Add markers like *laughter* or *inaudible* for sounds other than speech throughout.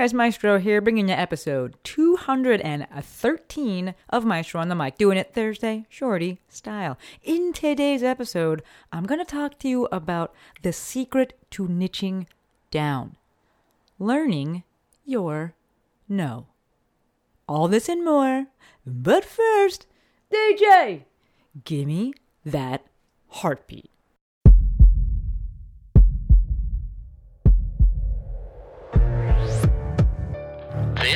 guys, Maestro here, bringing you episode 213 of Maestro on the Mic, doing it Thursday shorty style. In today's episode, I'm going to talk to you about the secret to niching down, learning your no. All this and more, but first, DJ, gimme that heartbeat.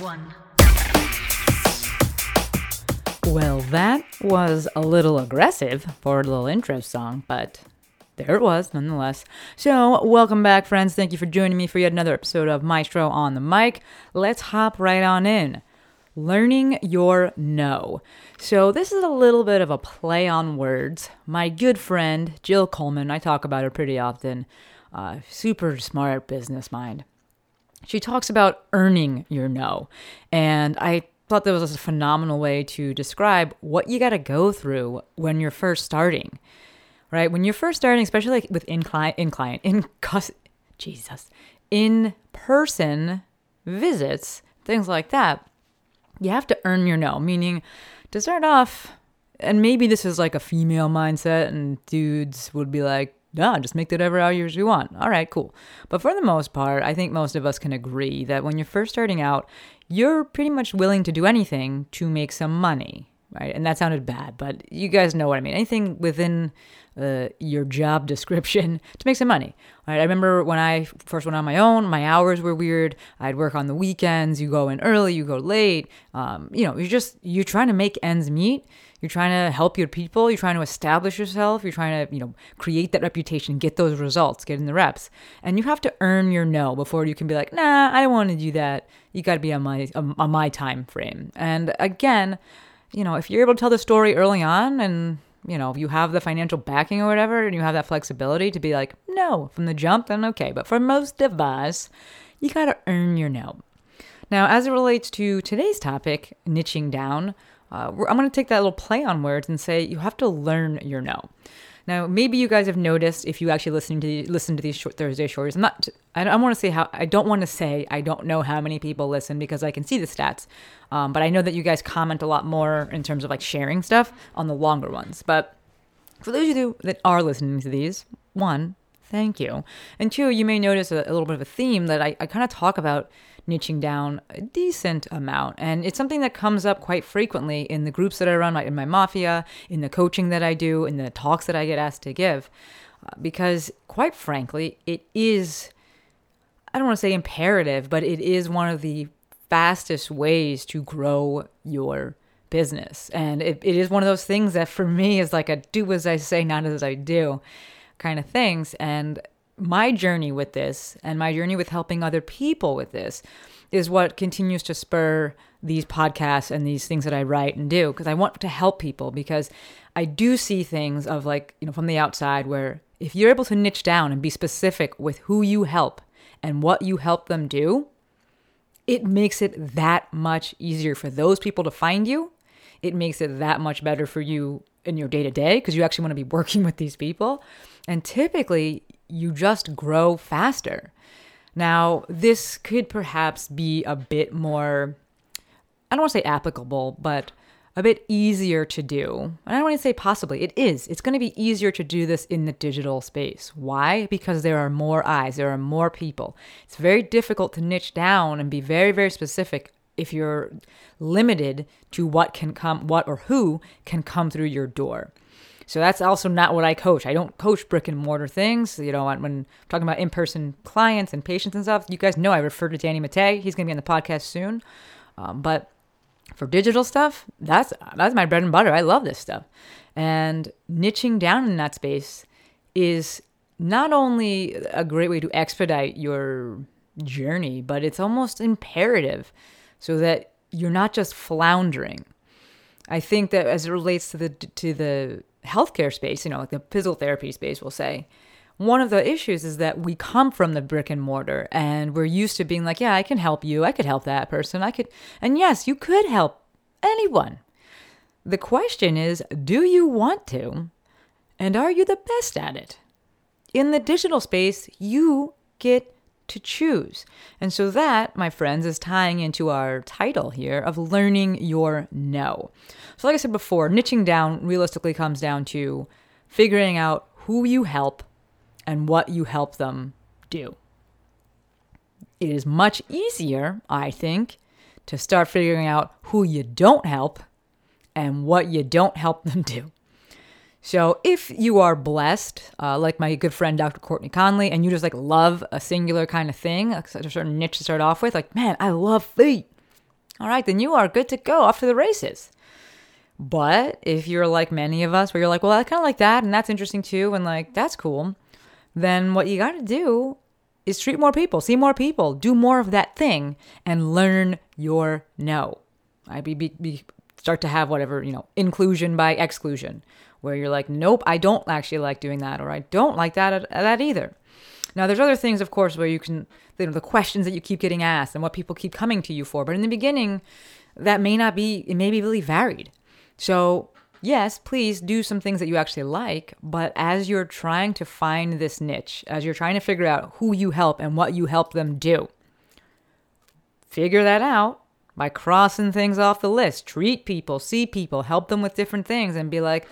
one. Well, that was a little aggressive for a little intro song, but there it was nonetheless. So, welcome back, friends. Thank you for joining me for yet another episode of Maestro on the Mic. Let's hop right on in. Learning your no. So, this is a little bit of a play on words. My good friend, Jill Coleman, I talk about her pretty often, uh, super smart business mind she talks about earning your no. And I thought that was a phenomenal way to describe what you got to go through when you're first starting, right? When you're first starting, especially like with in client, in client, in *laughs* cus- Jesus, in person visits, things like that, you have to earn your no. Meaning, to start off, and maybe this is like a female mindset, and dudes would be like, no, just make whatever hours you want. All right, cool. But for the most part, I think most of us can agree that when you're first starting out, you're pretty much willing to do anything to make some money, right? And that sounded bad, but you guys know what I mean. Anything within uh, your job *laughs* description to make some money. Right? I remember when I first went on my own, my hours were weird. I'd work on the weekends. You go in early, you go late. Um, you know, you're just you're trying to make ends meet. You're trying to help your people. You're trying to establish yourself. You're trying to, you know, create that reputation, get those results, get in the reps. And you have to earn your no before you can be like, nah, I don't want to do that. You got to be on my um, on my time frame. And again, you know, if you're able to tell the story early on and you know, you have the financial backing or whatever, and you have that flexibility to be like, no, from the jump, then okay. But for most of us, you got to earn your no. Now, as it relates to today's topic, niching down, uh, I'm going to take that little play on words and say you have to learn your no. Now, maybe you guys have noticed if you actually listen to listen to these short Thursday shorts. I'm not. I don't want to say how. I don't want to say I don't know how many people listen because I can see the stats. Um, but I know that you guys comment a lot more in terms of like sharing stuff on the longer ones. But for those of you that are listening to these, one, thank you, and two, you may notice a, a little bit of a theme that I, I kind of talk about niching down a decent amount. And it's something that comes up quite frequently in the groups that I run, like in my mafia, in the coaching that I do, in the talks that I get asked to give. Uh, because, quite frankly, it is, I don't want to say imperative, but it is one of the fastest ways to grow your business. And it, it is one of those things that for me is like a do as I say, not as I do kind of things. And my journey with this and my journey with helping other people with this is what continues to spur these podcasts and these things that I write and do because I want to help people because I do see things of like, you know, from the outside where if you're able to niche down and be specific with who you help and what you help them do, it makes it that much easier for those people to find you. It makes it that much better for you in your day to day because you actually want to be *laughs* working with these people. And typically, you just grow faster. Now, this could perhaps be a bit more, I don't want to say applicable, but a bit easier to do. And I don't want to say possibly, it is. It's going to be easier to do this in the digital space. Why? Because there are more eyes, there are more people. It's very difficult to niche down and be very, very specific if you're limited to what can come, what or who can come through your door. So that's also not what I coach. I don't coach brick and mortar things. You know, when talking about in person clients and patients and stuff, you guys know I refer to Danny Matta. He's going to be on the podcast soon. Um, but for digital stuff, that's that's my bread and butter. I love this stuff. And niching down in that space is not only a great way to expedite your journey, but it's almost imperative so that you're not just floundering. I think that as it relates to the to the healthcare space, you know, like the physical therapy space, we'll say, one of the issues is that we come from the brick and mortar and we're used to being like, yeah, I can help you. I could help that person. I could, and yes, you could help anyone. The question is, do you want to? And are you the best at it? In the digital space, you get to choose. And so that, my friends, is tying into our title here of learning your no. So, like I said before, niching down realistically comes down to figuring out who you help and what you help them do. It is much easier, I think, to start figuring out who you don't help and what you don't help them do. So, if you are blessed, uh, like my good friend Dr. Courtney Conley, and you just like love a singular kind of thing, like a certain niche to start off with, like, man, I love feet. All right, then you are good to go off to the races. But if you're like many of us, where you're like, well, I kind of like that, and that's interesting too, and like, that's cool, then what you got to do is treat more people, see more people, do more of that thing, and learn your no. I be, be, be start to have whatever you know inclusion by exclusion, where you're like, nope, I don't actually like doing that, or I don't like that that either. Now, there's other things, of course, where you can, you know, the questions that you keep getting asked and what people keep coming to you for. But in the beginning, that may not be, it may be really varied. So yes, please do some things that you actually like, but as you're trying to find this niche, as you're trying to figure out who you help and what you help them do, figure that out by crossing things off the list. Treat people, see people, help them with different things, and be like,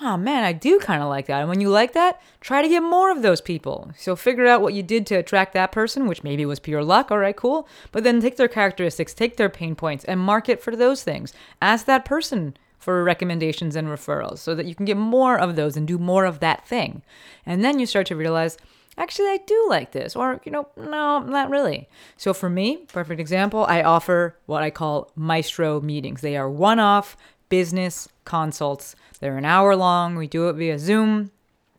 oh man, I do kind of like that. And when you like that, try to get more of those people. So figure out what you did to attract that person, which maybe was pure luck. All right, cool. But then take their characteristics, take their pain points, and market for those things. Ask that person for recommendations and referrals so that you can get more of those and do more of that thing. And then you start to realize, actually, I do like this, or, you know, no, not really. So for me, perfect example, I offer what I call maestro meetings. They are one off business consults. They're an hour long. We do it via Zoom.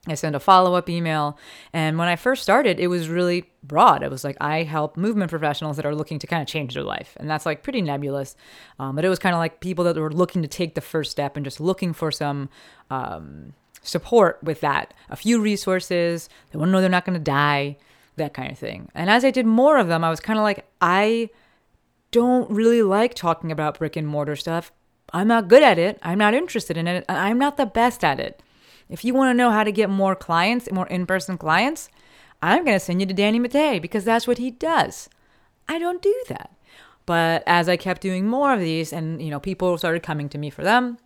I send a follow up email. And when I first started, it was really broad. It was like, I help movement professionals that are looking to kind of change their life. And that's like pretty nebulous. Um, but it was kind of like people that were looking to take the first step and just looking for some um, support with that. A few resources. They want to know they're not going to die, that kind of thing. And as I did more of them, I was kind of like, I don't really like talking about brick and mortar stuff. I'm not good at it. I'm not interested in it. I'm not the best at it. If you want to know how to get more clients, more in person clients, I'm going to send you to Danny Matta because that's what he does. I don't do that. But as I kept doing more of these and, you know, people started coming to me for them,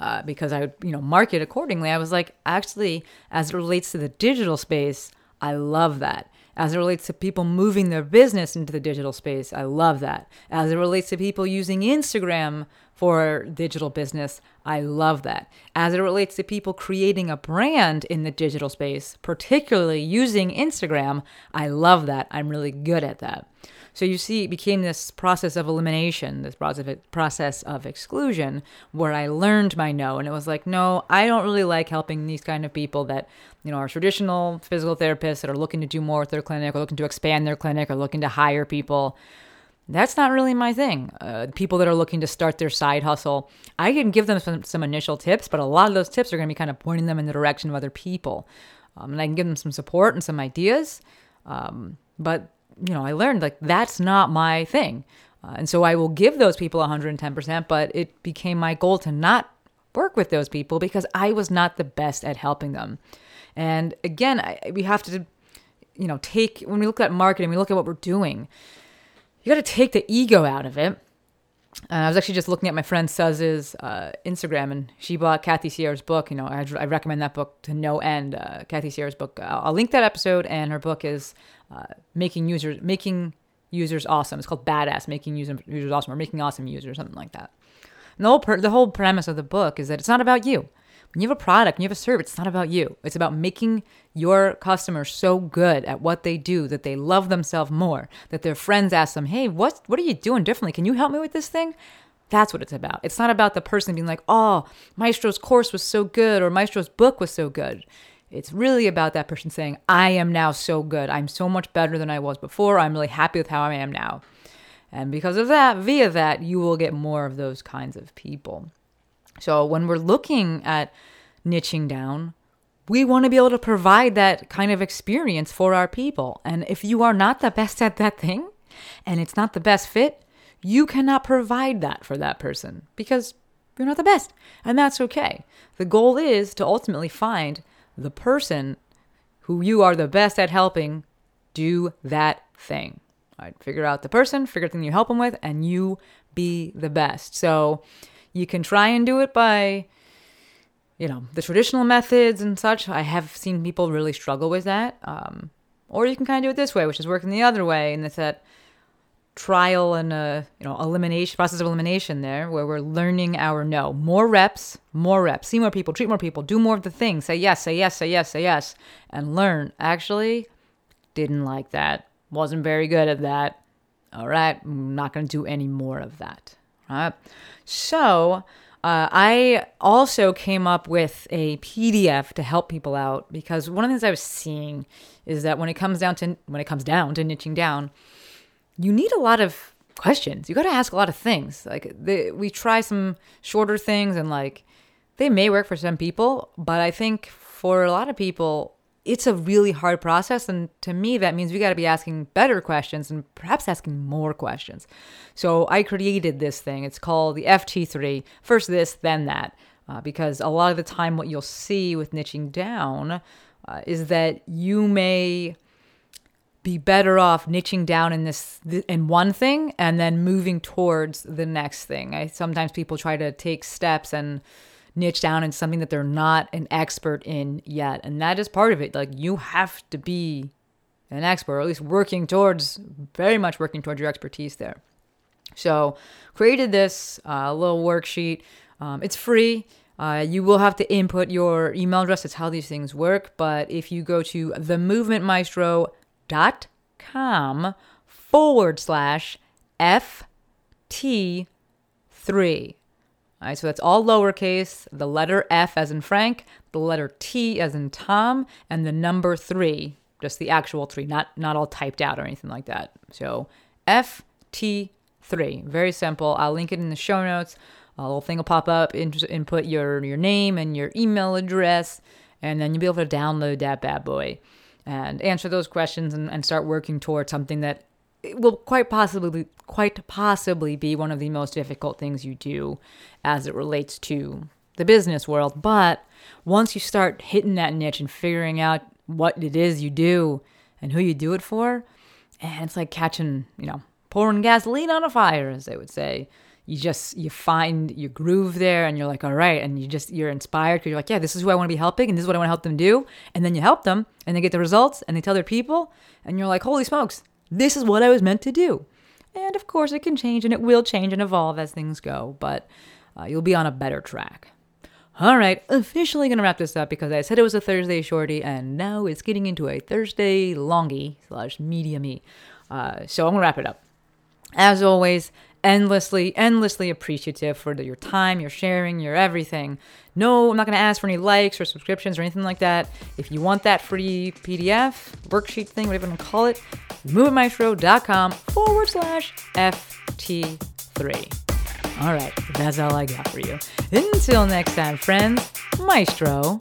uh, because I would, you know, market accordingly, I was like, actually, as it relates to the digital space, I love that. As it relates to people moving their business into the digital space, I love that. As it relates to people using Instagram for digital business. I love that. As it relates to people creating a brand in the digital space, particularly using Instagram, I love that. I'm really good at that. So you see, it became this process of elimination, this process of exclusion, where I learned my no, and it was like, no, I don't really like helping these kind of people that, you know, are traditional physical therapists that are looking to do more with their clinic, or looking to expand their clinic, or looking to hire people that's not really my thing. Uh, people that are looking to start their side hustle, I can give them some, some initial tips, but a lot of those tips are going to be kind of pointing them in the direction of other people. Um, and I can give them some support and some ideas. Um, but, you know, I learned like that's not my thing. Uh, and so I will give those people 110%, but it became my goal to not work with those people because I was not the best at helping them. And again, I, we have to, you know, take, when we look at marketing, we look at what we're doing you got to take the ego out of it. Uh, I was actually just looking at my friend Suz's uh, Instagram, and she bought Kathy Sierra's book. You know, I, I recommend that book to no end. Uh, Kathy Sierra's book. I'll, I'll, link that episode, and her book is uh, making users making users awesome. It's called Badass Making User, Users Awesome, or Making Awesome Users, something like that. And the whole per- the whole premise of the book is that it's not about you. When you have a product, when you have a service, it's not about you. It's about making your customers so good at what they do that they love themselves more, that their friends ask them, hey, what, what are you doing differently? Can you help me with this thing? That's what it's about. It's not about the person being like, oh, Maestro's course was so good or Maestro's book was so good. It's really about that person saying, I am now so good. I'm so much better than I was before. I'm really happy with how I am now. And because of that, via that, you will get more of those kinds of people. So when we're looking at niching down, we want to be able to provide that kind of experience for our people. And if you are not the best at that thing and it's not the best fit, you cannot provide that for that person because you're not the best. And that's okay. The goal is to ultimately find the person who you are the best at helping do that thing. Right? Figure out the person, figure out the thing you help them with, and you be the best. So you can try and do it by you know, the traditional methods and such. I have seen people really struggle with that. Um, or you can kind of do it this way, which is working the other way, and it's that trial and uh, you know elimination process of elimination there, where we're learning our no. More reps, more reps. See more people, treat more people, do more of the things. Say yes, say yes, say yes, say yes, and learn. Actually, didn't like that. Wasn't very good at that. All right, I'm not going to do any more of that. All right. So uh, I also came up with a PDF to help people out because one of the things I was seeing is that when it comes down to when it comes down to niching down, you need a lot of questions. You got to ask a lot of things. Like they, we try some shorter things and like they may work for some people, but I think for a lot of people it's a really hard process. And to me, that means we got to be asking better questions and perhaps asking more questions. So I created this thing. It's called the FT3 first this, then that. Uh, because a lot of the time, what you'll see with niching down uh, is that you may be better off niching down in this in one thing and then moving towards the next thing. I sometimes people try to take steps and niche down in something that they're not an expert in yet. And that is part of it. Like you have to be an expert, or at least working towards, very much working towards your expertise there. So, created this uh, little worksheet. Um, it's free. Uh, you will have to input your email address. That's how these things work. But if you go to themovementmaestro.com forward slash FT3, all right, so that's all lowercase, the letter F as in Frank, the letter T as in Tom, and the number three, just the actual three, not not all typed out or anything like that. So FT3, very simple. I'll link it in the show notes. A little thing will pop up. Input your your name and your email address, and then you'll be able to download that bad boy and answer those questions and, and start working towards something that will quite possibly quite possibly be one of the most difficult things you do as it relates to the business world. But once you start hitting that niche and figuring out what it is you do and who you do it for, and it's like catching, you know, pouring gasoline on a fire, as they would say. You just you find your groove there, and you're like, all right, and you just you're inspired because you're like, yeah, this is who I want to be helping, and this is what I want to help them do, and then you help them, and they get the results, and they tell their people, and you're like, holy smokes, this is what I was meant to do. And of course, it can change and it will change and evolve as things go, but uh, you'll be on a better track. All right, officially gonna wrap this up because I said it was a Thursday shorty, and now it's getting into a Thursday longy slash mediumy. Uh, so I'm gonna wrap it up. As always, endlessly, endlessly appreciative for your time, your sharing, your everything. No, I'm not going to ask for any likes or subscriptions or anything like that. If you want that free PDF, worksheet thing, whatever you want to call it, movementmaestro.com forward slash FT3. All right, that's all I got for you. Until next time, friends, Maestro